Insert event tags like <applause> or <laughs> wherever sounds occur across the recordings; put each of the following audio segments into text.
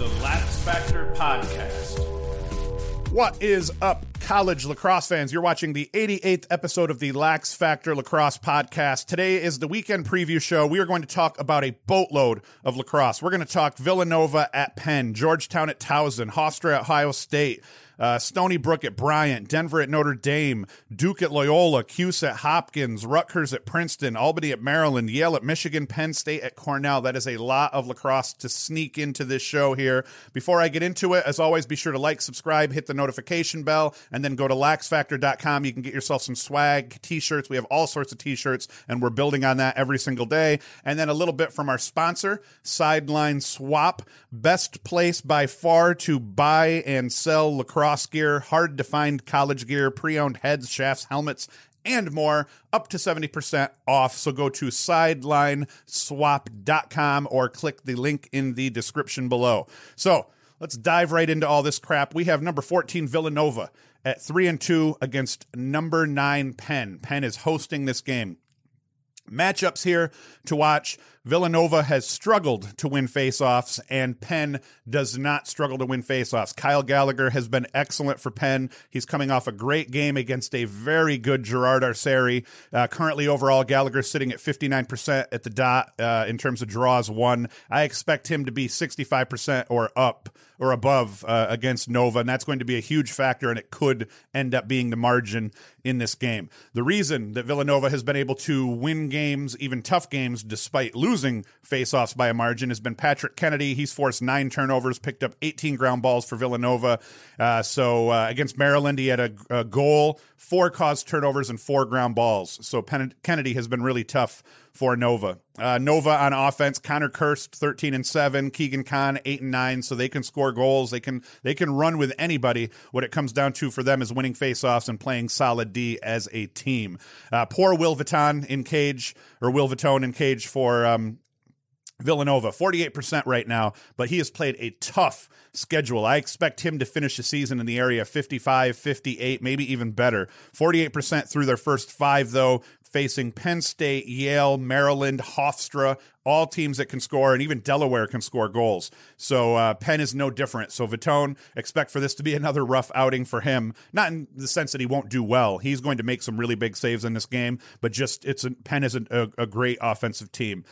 the Lax Factor Podcast. What is up, college lacrosse fans? You're watching the 88th episode of the Lax Factor Lacrosse Podcast. Today is the weekend preview show. We are going to talk about a boatload of lacrosse. We're going to talk Villanova at Penn, Georgetown at Towson, Hofstra at Ohio State, uh, Stony Brook at Bryant, Denver at Notre Dame, Duke at Loyola, Cuse at Hopkins, Rutgers at Princeton, Albany at Maryland, Yale at Michigan, Penn State at Cornell. That is a lot of lacrosse to sneak into this show here. Before I get into it, as always, be sure to like, subscribe, hit the notification bell, and then go to laxfactor.com. You can get yourself some swag, t shirts. We have all sorts of t shirts, and we're building on that every single day. And then a little bit from our sponsor, Sideline Swap, best place by far to buy and sell lacrosse gear, hard to find college gear, pre owned heads, shafts, helmets, and more, up to 70% off. So go to sidelineswap.com or click the link in the description below. So let's dive right into all this crap. We have number 14 Villanova at 3 and 2 against number 9 Penn. Penn is hosting this game. Matchups here to watch. Villanova has struggled to win faceoffs, and Penn does not struggle to win faceoffs. Kyle Gallagher has been excellent for Penn. He's coming off a great game against a very good Gerard Arceri. Uh, currently, overall, Gallagher sitting at 59% at the dot uh, in terms of draws won. I expect him to be 65% or up or above uh, against Nova, and that's going to be a huge factor, and it could end up being the margin in this game. The reason that Villanova has been able to win games, even tough games, despite losing faceoffs by a margin, has been Patrick Kennedy. He's forced nine turnovers, picked up 18 ground balls for Villanova. Uh, so uh, against Maryland, he had a, a, goal, four caused turnovers, and four ground balls. So Pen- Kennedy has been really tough for Nova. Uh, Nova on offense, Connor Kirst, thirteen and seven, Keegan Khan eight and nine, so they can score goals. They can they can run with anybody. What it comes down to for them is winning faceoffs and playing solid D as a team. Uh, poor Will Vitone in cage or Will Vitone in cage for um, Villanova, 48% right now, but he has played a tough schedule. I expect him to finish the season in the area 55, 58, maybe even better. 48% through their first five, though, facing Penn State, Yale, Maryland, Hofstra, all teams that can score, and even Delaware can score goals. So uh, Penn is no different. So Vitone, expect for this to be <laughs> another rough outing for him. Not in the sense that he won't do well. He's going to make some really big saves in this game, but just it's a, Penn is a, a great offensive team.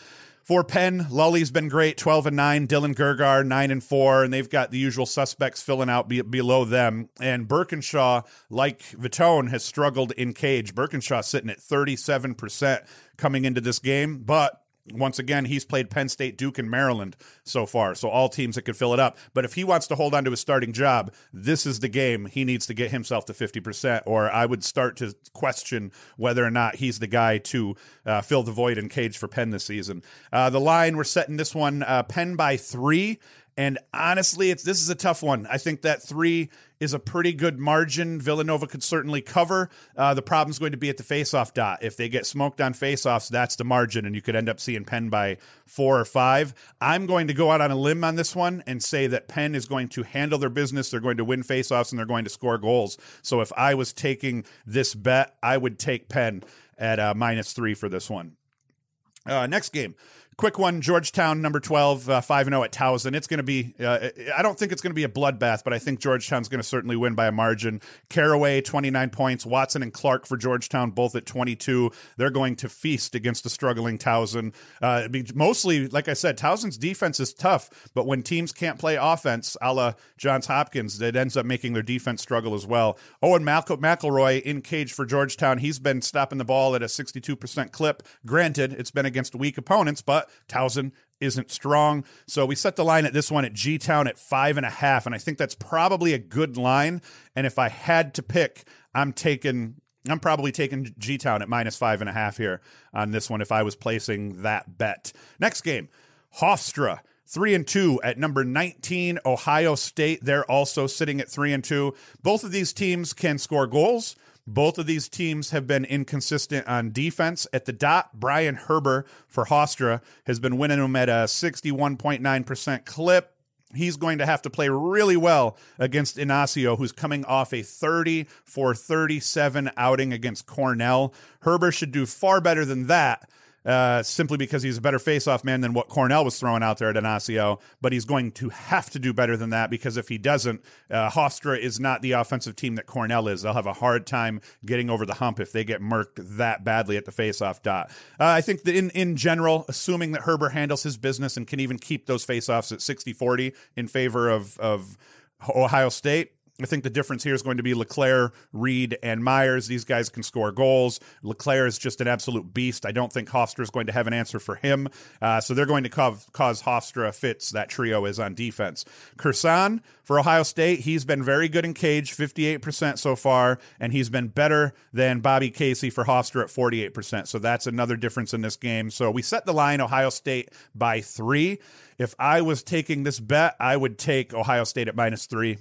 For Penn, Lully's been great, 12 and 9. Dylan Gergar, 9 and 4. And they've got the usual suspects filling out be- below them. And Birkinshaw, like Vitone, has struggled in cage. Birkinshaw sitting at 37% coming into this game. But once again, he's played Penn State, Duke, and Maryland so far. So all teams that could fill it up. But if he wants to hold on to his starting job, this is the game he needs to get himself to 50%. Or I would start to question whether or not he's the guy to uh, fill the void in cage for Penn this season. Uh, the line, we're setting this one uh, Penn by three. And honestly, it's this is a tough one. I think that three is a pretty good margin. Villanova could certainly cover. Uh, the problem's going to be at the faceoff dot. If they get smoked on faceoffs, that's the margin, and you could end up seeing Penn by four or five. I'm going to go out on a limb on this one and say that Penn is going to handle their business. They're going to win faceoffs and they're going to score goals. So if I was taking this bet, I would take Penn at uh, minus three for this one. Uh, next game quick one georgetown number 12 uh, 5 0 at towson. It's going to be uh, i don't think it's going to be a bloodbath but i think georgetown's going to certainly win by a margin. Carraway 29 points. Watson and clark for georgetown both at 22 they're going to feast against a struggling towson. Uh, mostly like i said towson's defense is tough but when teams can't play offense a la johns hopkins it ends up making their defense struggle as well. Owen mcelroy in cage for georgetown. He's been stopping the ball at a 62% clip. Granted it's been against weak opponents but Towson isn't strong. So we set the line at this one at G Town at five and a half. And I think that's probably a good line. And if I had to pick, I'm taking. I'm probably taking G Town at minus five and a half here on this one if I was placing that bet. Next game, Hofstra three and two at number 19 ohio state they're also sitting at three and two both of these teams can score goals both of these teams have been inconsistent on defense. At the dot, Brian Herber for Hofstra has been winning them at a 61.9% clip. He's going to have to play really well against Inacio, who's coming off a 30 for 37 outing against Cornell. Herber should do far better than that uh, simply because he's a better faceoff man than what Cornell was throwing out there at Inacio. But he's going to have to do better than that because if he doesn't, uh, Hofstra is not the offensive team that Cornell is. They'll have a hard time getting over the hump if they get murked that badly at the faceoff dot. Uh, I think that in, in general, assuming that Herbert handles his business and can even keep those faceoffs at 60 40 in favor of, of Ohio State, I think the difference here is going to be LeClair, Reed, and Myers. These guys can score goals. LeClair is just an absolute beast. I don't think Hofstra is going to have an answer for him. Uh, so they're going to cause, cause Hofstra fits. That trio is on defense. Kursan for Ohio State, he's been very good in cage, 58% so far, and he's been better than Bobby Casey for Hofstra at 48%. So that's another difference in this game. So we set the line Ohio State by three. If I was taking this bet, I would take Ohio State at minus three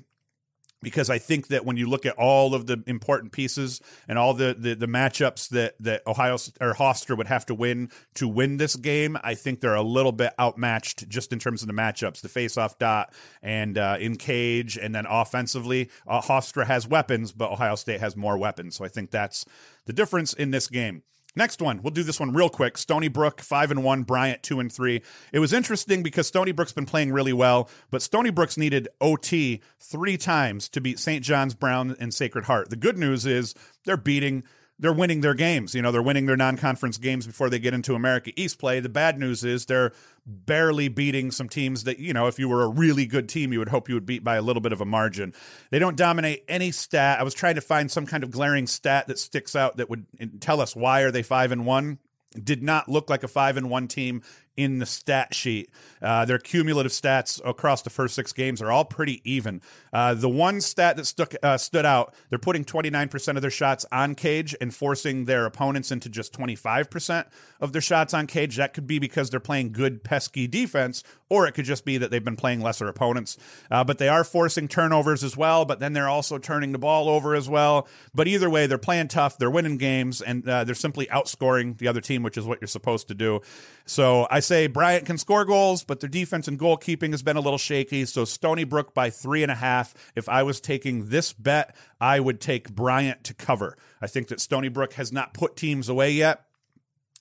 because I think that when you look at all of the important pieces and all the the, the matchups that that Ohio or Hofstra would have to win to win this game, I think they're a little bit outmatched just in terms of the matchups, the face-off dot and uh, in cage, and then offensively, uh, Hofstra has weapons, but Ohio State has more weapons. So I think that's the difference in this game. Next one, we'll do this one real quick. Stony Brook five and one, Bryant two and three. It was interesting because Stony Brook's been playing really well, but Stony Brook's needed OT three times to beat St. John's Brown and Sacred Heart. The good news is they're beating they're winning their games. You know, they're winning their non-conference games before they get into America East play. The bad news is they're barely beating some teams that, you know, if you were a really good team, you would hope you would beat by a little bit of a margin. They don't dominate any stat. I was trying to find some kind of glaring stat that sticks out that would tell us why are they 5 and 1 did not look like a five and one team in the stat sheet. Uh, their cumulative stats across the first six games are all pretty even. Uh, the one stat that stuck uh, stood out, they're putting 29% of their shots on cage and forcing their opponents into just 25% of their shots on cage. That could be because they're playing good, pesky defense, or it could just be that they've been playing lesser opponents. Uh, but they are forcing turnovers as well, but then they're also turning the ball over as well. But either way, they're playing tough, they're winning games, and uh, they're simply outscoring the other team, which is what you're supposed to do. So I say Bryant can score goals, but their defense and goalkeeping has been a little shaky. So Stony Brook by three and a half. If I was taking this bet, I would take Bryant to cover. I think that Stony Brook has not put teams away yet.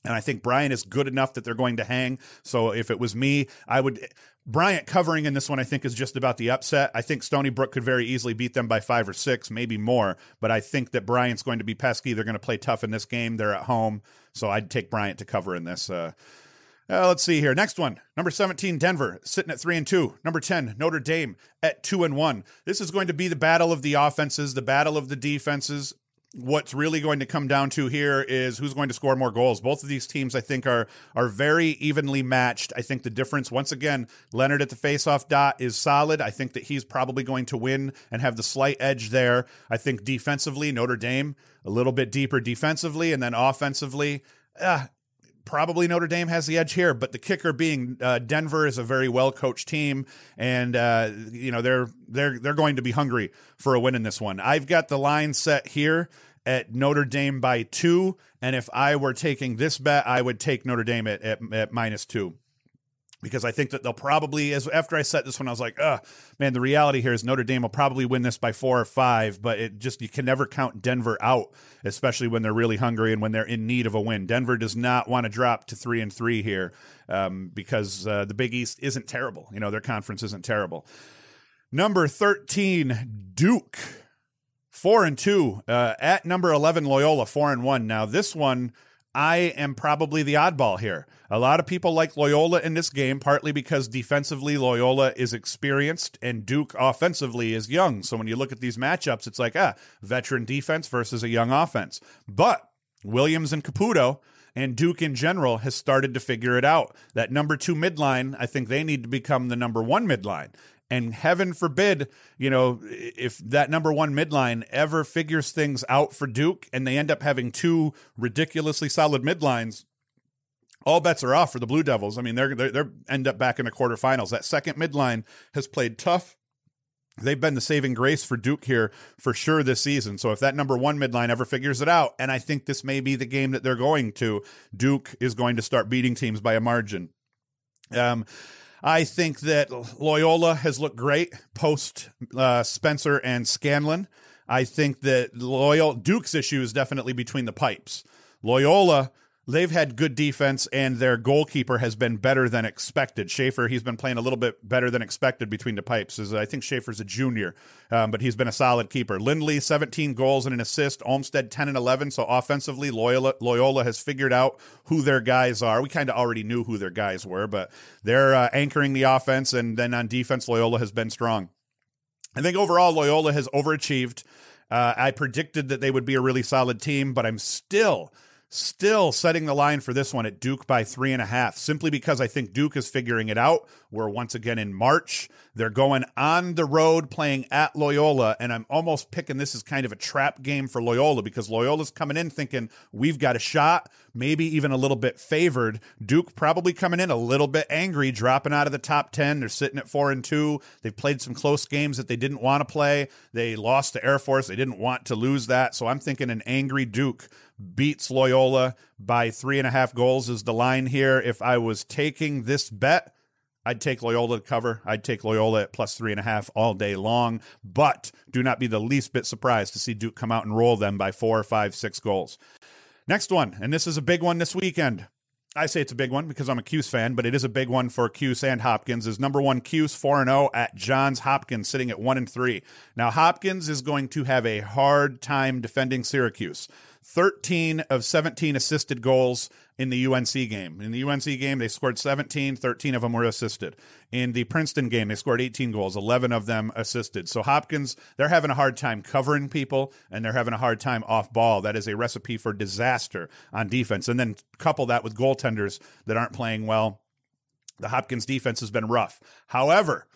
And I think Bryant is good enough that they're going to hang. So if it was me, I would. Bryant covering in this one, I think, is just about the upset. I think Stony Brook could very easily beat them by five or six, maybe more. But I think that Bryant's going to be pesky. They're going to play tough in this game. They're at home. So I'd take Bryant to cover in this. Uh, uh, let's see here. Next one, number 17, Denver, sitting at three and two. Number 10, Notre Dame at two and one. This is going to be the battle of the offenses, the battle of the defenses. What's really going to come down to here is who's going to score more goals. Both of these teams, I think, are are very evenly matched. I think the difference, once again, Leonard at the faceoff dot is solid. I think that he's probably going to win and have the slight edge there. I think defensively, Notre Dame a little bit deeper defensively, and then offensively, uh, probably Notre Dame has the edge here, but the kicker being uh, Denver is a very well coached team, and uh, you know they're they're they're going to be hungry for a win in this one. I've got the line set here at Notre Dame by two, and if I were taking this bet, I would take Notre Dame at, at, at minus two because I think that they'll probably, as after I set this one, I was like, "Uh, man, the reality here is Notre Dame will probably win this by four or five, but it just you can never count Denver out, especially when they're really hungry and when they're in need of a win. Denver does not want to drop to three and three here um, because uh, the Big East isn't terrible. You know, their conference isn't terrible. Number thirteen, Duke, four and two uh, at number eleven, Loyola, four and one. Now this one I am probably the oddball here. A lot of people like Loyola in this game, partly because defensively Loyola is experienced and Duke offensively is young. So when you look at these matchups, it's like, ah, veteran defense versus a young offense. But Williams and Caputo and Duke in general has started to figure it out. That number two midline, I think they need to become the number one midline. And heaven forbid, you know, if that number one midline ever figures things out for Duke and they end up having two ridiculously solid midlines, all bets are off for the Blue Devils. I mean, they're they are end up back in the quarterfinals. That second midline has played tough. They've been the saving grace for Duke here for sure this season. So if that number one midline ever figures it out, and I think this may be the game that they're going to, Duke is going to start beating teams by a margin. Um, I think that Loyola has looked great post uh, Spencer and Scanlon. I think that Loyal Duke's issue is definitely between the pipes. Loyola they've had good defense and their goalkeeper has been better than expected. Schaefer, he's been playing a little bit better than expected between the pipes. Is I think Schaefer's a junior, um, but he's been a solid keeper. Lindley, 17 goals and an assist. Olmstead, 10 and 11. So offensively, Loyola, Loyola has figured out who their guys are. We kind of already knew who their guys were, but they're uh, anchoring the offense. And then on defense, Loyola has been strong. I think overall, Loyola has overachieved. Uh, I predicted that they would be a really solid team, but I'm still – Still setting the line for this one at Duke by three and a half, simply because I think Duke is figuring it out. We're once again in March. They're going on the road playing at Loyola, and I'm almost picking this as kind of a trap game for Loyola because Loyola's coming in thinking we've got a shot, maybe even a little bit favored. Duke probably coming in a little bit angry, dropping out of the top 10. They're sitting at four and two. They've played some close games that they didn't want to play. They lost to Air Force. They didn't want to lose that. So I'm thinking an angry Duke beats Loyola by three and a half goals is the line here. If I was taking this bet, I'd take Loyola to cover. I'd take Loyola at plus three and a half all day long. But do not be the least bit surprised to see Duke come out and roll them by four, five, six goals. Next one, and this is a big one this weekend. I say it's a big one because I'm a Cuse fan, but it is a big one for Cuse and Hopkins. Is number one Cuse four and zero oh at Johns Hopkins, sitting at one and three. Now Hopkins is going to have a hard time defending Syracuse. 13 of 17 assisted goals in the UNC game. In the UNC game, they scored 17, 13 of them were assisted. In the Princeton game, they scored 18 goals, 11 of them assisted. So Hopkins, they're having a hard time covering people and they're having a hard time off ball. That is a recipe for disaster on defense. And then couple that with goaltenders that aren't playing well. The Hopkins defense has been rough. However,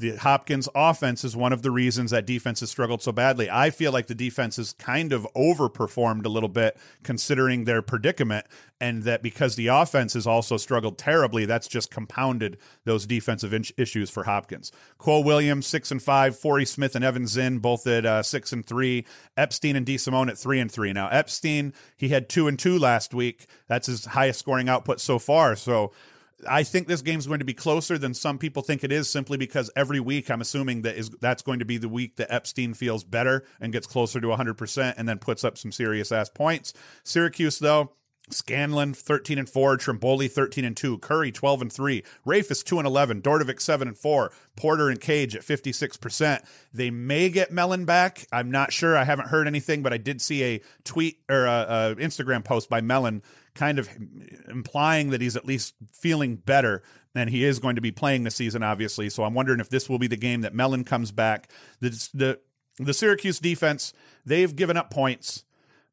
the Hopkins offense is one of the reasons that defense has struggled so badly. I feel like the defense has kind of overperformed a little bit considering their predicament, and that because the offense has also struggled terribly, that's just compounded those defensive in- issues for Hopkins. Cole Williams, six and five, Forey Smith and Evan Zinn, both at uh, six and three, Epstein and DeSimone at three and three. Now, Epstein, he had two and two last week. That's his highest scoring output so far. So, I think this game's going to be closer than some people think it is simply because every week I'm assuming that is that's going to be the week that Epstein feels better and gets closer to 100% and then puts up some serious ass points. Syracuse though, Scanlon 13 and 4, Trimboli 13 and 2, Curry 12 and 3, Rehfuss 2 and 11, Dordevic 7 and 4, Porter and Cage at 56%. They may get Mellen back. I'm not sure. I haven't heard anything, but I did see a tweet or a, a Instagram post by Mellen kind of implying that he's at least feeling better and he is going to be playing this season, obviously. So I'm wondering if this will be the game that Mellen comes back. The the, the Syracuse defense they've given up points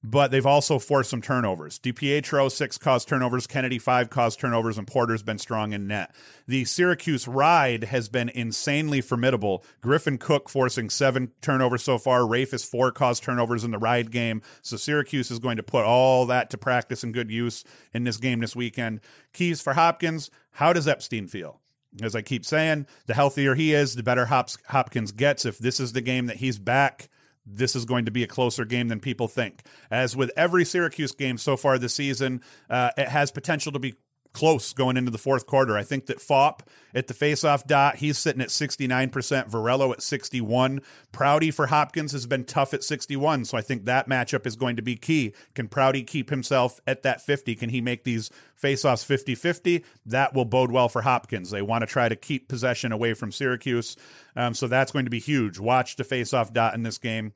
but they've also forced some turnovers. DiPietro, six caused turnovers. Kennedy, five caused turnovers, and Porter's been strong in net. The Syracuse ride has been insanely formidable. Griffin Cook forcing seven turnovers so far. Rafe is four caused turnovers in the ride game. So Syracuse is going to put all that to practice and good use in this game this weekend. Keys for Hopkins. How does Epstein feel? As I keep saying, the healthier he is, the better Hopkins gets. If this is the game that he's back, this is going to be a closer game than people think. As with every Syracuse game so far this season, uh, it has potential to be close going into the fourth quarter. I think that Phaup at the faceoff dot, he's sitting at 69%, Varello at 61. Prouty for Hopkins has been tough at 61, so I think that matchup is going to be key. Can Prouty keep himself at that 50? Can he make these faceoffs 50-50? That will bode well for Hopkins. They want to try to keep possession away from Syracuse. Um, so that's going to be huge. Watch the faceoff dot in this game.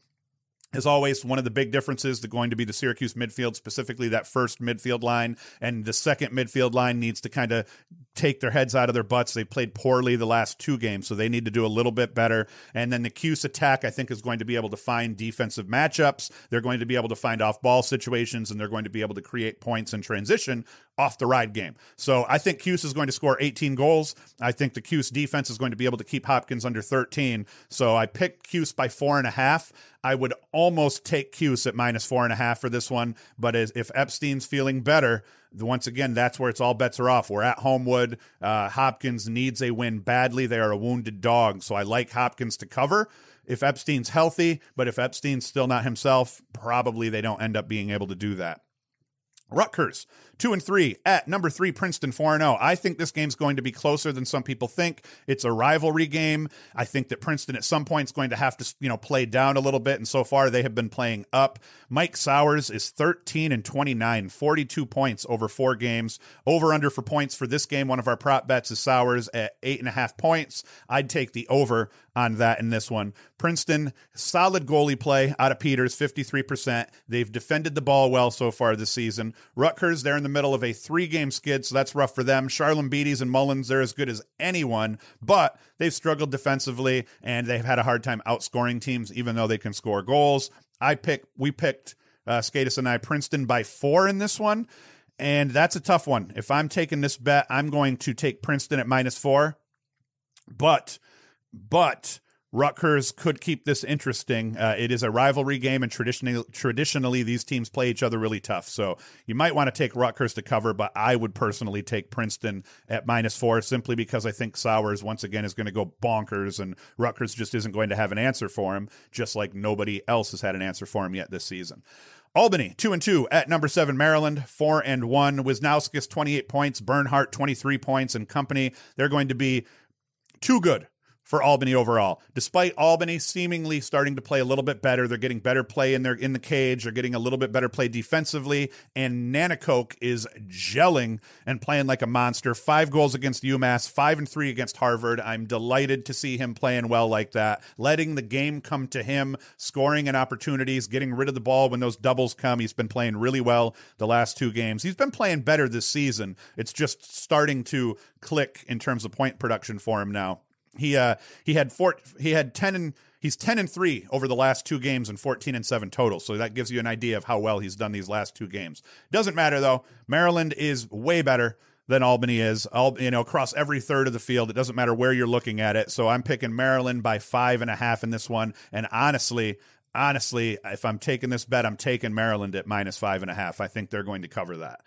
As always, one of the big differences is going to be the Syracuse midfield, specifically that first midfield line. And the second midfield line needs to kind of take their heads out of their butts. They played poorly the last two games, so they need to do a little bit better. And then the Cuse attack, I think, is going to be able to find defensive matchups. They're going to be able to find off ball situations, and they're going to be able to create points in transition off the ride game. So I think Cuse is going to score 18 goals. I think the Cuse defense is going to be able to keep Hopkins under 13. So I picked Cuse by four and a half. I would almost take Cuse at minus four and a half for this one. But as, if Epstein's feeling better, once again, that's where it's all bets are off. We're at Homewood. Uh, Hopkins needs a win badly. They are a wounded dog. So I like Hopkins to cover if Epstein's healthy. But if Epstein's still not himself, probably they don't end up being able to do that. Rutgers, two and three at number three, Princeton, four and zero. I think this game's going to be closer than some people think. It's a rivalry game. I think that Princeton at some point is going to have to, you know, play down a little bit. And so far they have been playing up. Mike Sowers is 13 and 29, 42 points over four games. Over under for points for this game. One of our prop bets is Sowers at eight and a half points. I'd take the over on that in this one. Princeton, solid goalie play out of Peters, 53%. They've defended the ball well so far this season. Rutgers, they're in the middle of a three game skid, so that's rough for them. Charlon Beatties and Mullins, they're as good as anyone, but they've struggled defensively and they've had a hard time outscoring teams, even though they can score goals. I picked, we picked, uh, and I, Princeton by four in this one. And that's a tough one. If I'm taking this bet, I'm going to take Princeton at minus four. But but Rutgers could keep this interesting. Uh, it is a rivalry game, and traditionally, traditionally these teams play each other really tough. So you might want to take Rutgers to cover, but I would personally take Princeton at minus four simply because I think Sowers once again is going to go bonkers, and Rutgers just isn't going to have an answer for him, just like nobody else has had an answer for him yet this season. Albany, two and two at number seven, Maryland, four and one. Wisnauskas, 28 points, Bernhardt, 23 points, and company. They're going to be too good for Albany overall. Despite Albany seemingly starting to play a little bit better, they're getting better play in their in the cage, they're getting a little bit better play defensively, and Nanticoke is gelling and playing like a monster. Five goals against UMass, five and three against Harvard. I'm delighted to see him playing well like that, letting the game come to him, scoring in opportunities, getting rid of the ball when those doubles come. He's been playing really well the last two games. He's been playing better this season. It's just starting to click in terms of point production for him now. He uh he had four he had 10 and he's 10 and 3 over the last two games and 14 and 7 total. So that gives you an idea of how well he's done these last two games. Doesn't matter though. Maryland is way better than Albany is. All you know, across every third of the field. It doesn't matter where you're looking at it. So I'm picking Maryland by five and a half in this one. And honestly, honestly, if I'm taking this bet, I'm taking Maryland at minus five and a half. I think they're going to cover that.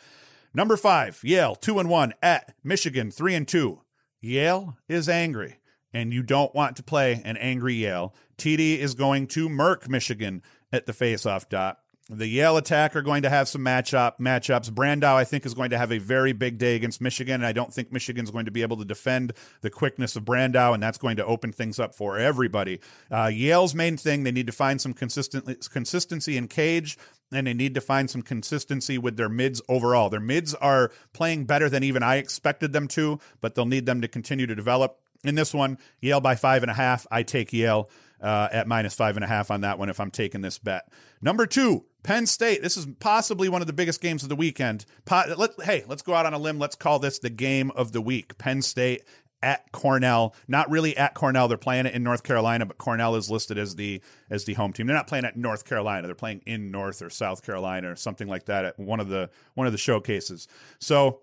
Number five, Yale, two and one at Michigan, three and two. Yale is angry and you don't want to play an angry Yale, TD is going to murk Michigan at the faceoff dot. The Yale attack are going to have some matchup matchups. Brandau, I think, is going to have a very big day against Michigan, and I don't think Michigan's going to be able to defend the quickness of Brandau, and that's going to open things up for everybody. Uh, Yale's main thing they need to find some consistent consistency in cage, and they need to find some consistency with their mids overall. Their mids are playing better than even I expected them to, but they'll need them to continue to develop. In this one, Yale by five and a half. I take Yale uh, at minus five and a half on that one if I'm taking this bet. Number two, Penn State. This is possibly one of the biggest games of the weekend. Let, hey, let's go out on a limb. Let's call this the game of the week. Penn State at Cornell. Not really at Cornell. They're playing it in North Carolina, but Cornell is listed as the as the home team. They're not playing at North Carolina. They're playing in North or South Carolina or something like that at one of the one of the showcases. So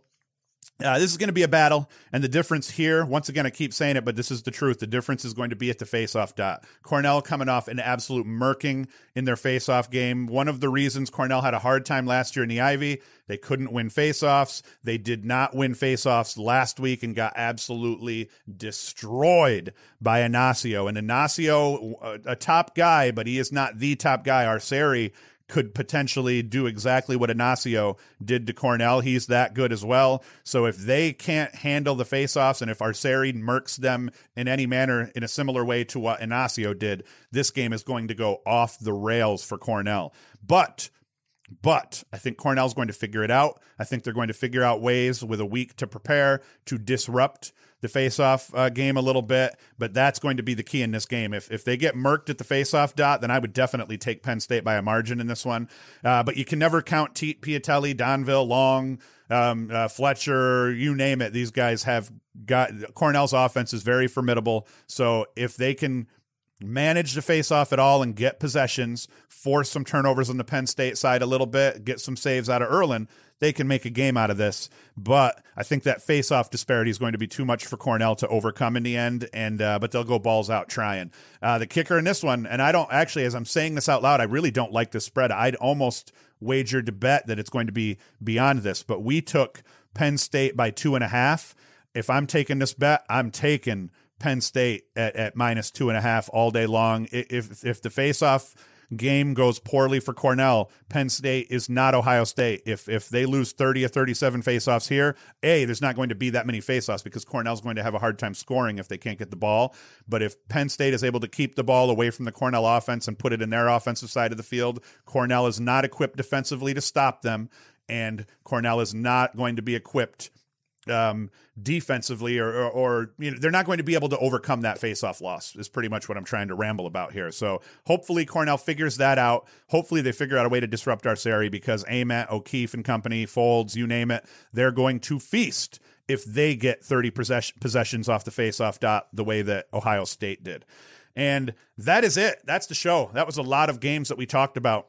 uh, this is going to be a battle, and the difference here, once again, I keep saying it, but this is the truth. The difference is going to be at the face-off dot. Cornell coming off an absolute murking in their face-off game. One of the reasons Cornell had a hard time last year in the Ivy, they couldn't win face-offs. They did not win face-offs last week and got absolutely destroyed by Inacio. And Inacio, a, a top guy, but he is not the top guy. Arceri could potentially do exactly what Inacio did to Cornell. He's that good as well. So if they can't handle the faceoffs and if Arceri murks them in any manner in a similar way to what Inacio did, this game is going to go off the rails for Cornell. But but I think Cornell's going to figure it out. I think they're going to figure out ways with a week to prepare to disrupt the faceoff uh, game a little bit, but that's going to be the key in this game. If if they get murked at the faceoff dot, then I would definitely take Penn State by a margin in this one. Uh, but you can never count Teat, Piatelli, Donville, Long, um, uh, Fletcher, you name it. These guys have got Cornell's offense is very formidable. So if they can manage to face off at all and get possessions, force some turnovers on the Penn State side a little bit, get some saves out of Erlin, they can make a game out of this. But I think that face off disparity is going to be too much for Cornell to overcome in the end. And uh, but they'll go balls out trying. Uh, the kicker in this one, and I don't actually, as I'm saying this out loud, I really don't like this spread. I'd almost wager to bet that it's going to be beyond this. But we took Penn State by two and a half. If I'm taking this bet, I'm taking Penn State at, at minus two and a half all day long. If if the face off game goes poorly for Cornell, Penn State is not Ohio State. If if they lose 30 or 37 faceoffs here, A, there's not going to be that many faceoffs because Cornell's going to have a hard time scoring if they can't get the ball. But if Penn State is able to keep the ball away from the Cornell offense and put it in their offensive side of the field, Cornell is not equipped defensively to stop them and Cornell is not going to be equipped um, defensively, or, or, or, you know, they're not going to be able to overcome that faceoff loss. Is pretty much what I'm trying to ramble about here. So hopefully Cornell figures that out. Hopefully they figure out a way to disrupt Arceri because Ament, O'Keefe and company, Foulds, you name it, they're going to feast if they get 30 possess- possessions off the faceoff dot the way that Ohio State did. And that is it. That's the show. That was a lot of games that we talked about.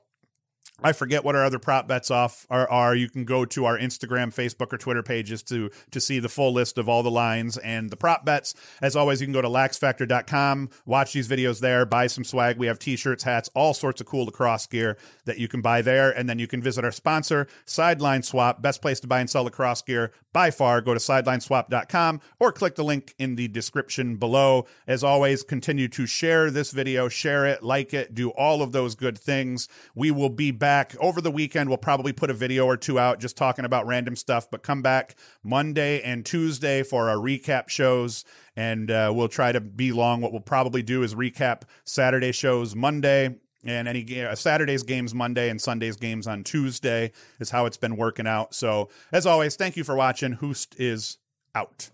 I forget what our other prop bets off are, are. You can go to our Instagram, Facebook, or Twitter pages to to see the full list of all the lines and the prop bets. As always, you can go to laxfactor.com, watch these videos there, buy some swag. We have t-shirts, hats, all sorts of cool lacrosse gear that you can buy there. And then you can visit our sponsor, Sideline Swap, best place to buy and sell lacrosse gear by far. Go to sidelineswap.com or click the link in the description below. As always, continue to share this video, share it, like it, do all of those good things. We will be back over the weekend. We'll probably put a video or two out just talking about random stuff, but come back Monday and Tuesday for our recap shows. And uh, we'll try to be long. What we'll probably do is recap Saturday shows Monday and any uh, Saturday's games Monday and Sunday's games on Tuesday is how it's been working out. So, as always, thank you for watching. Hoost is out.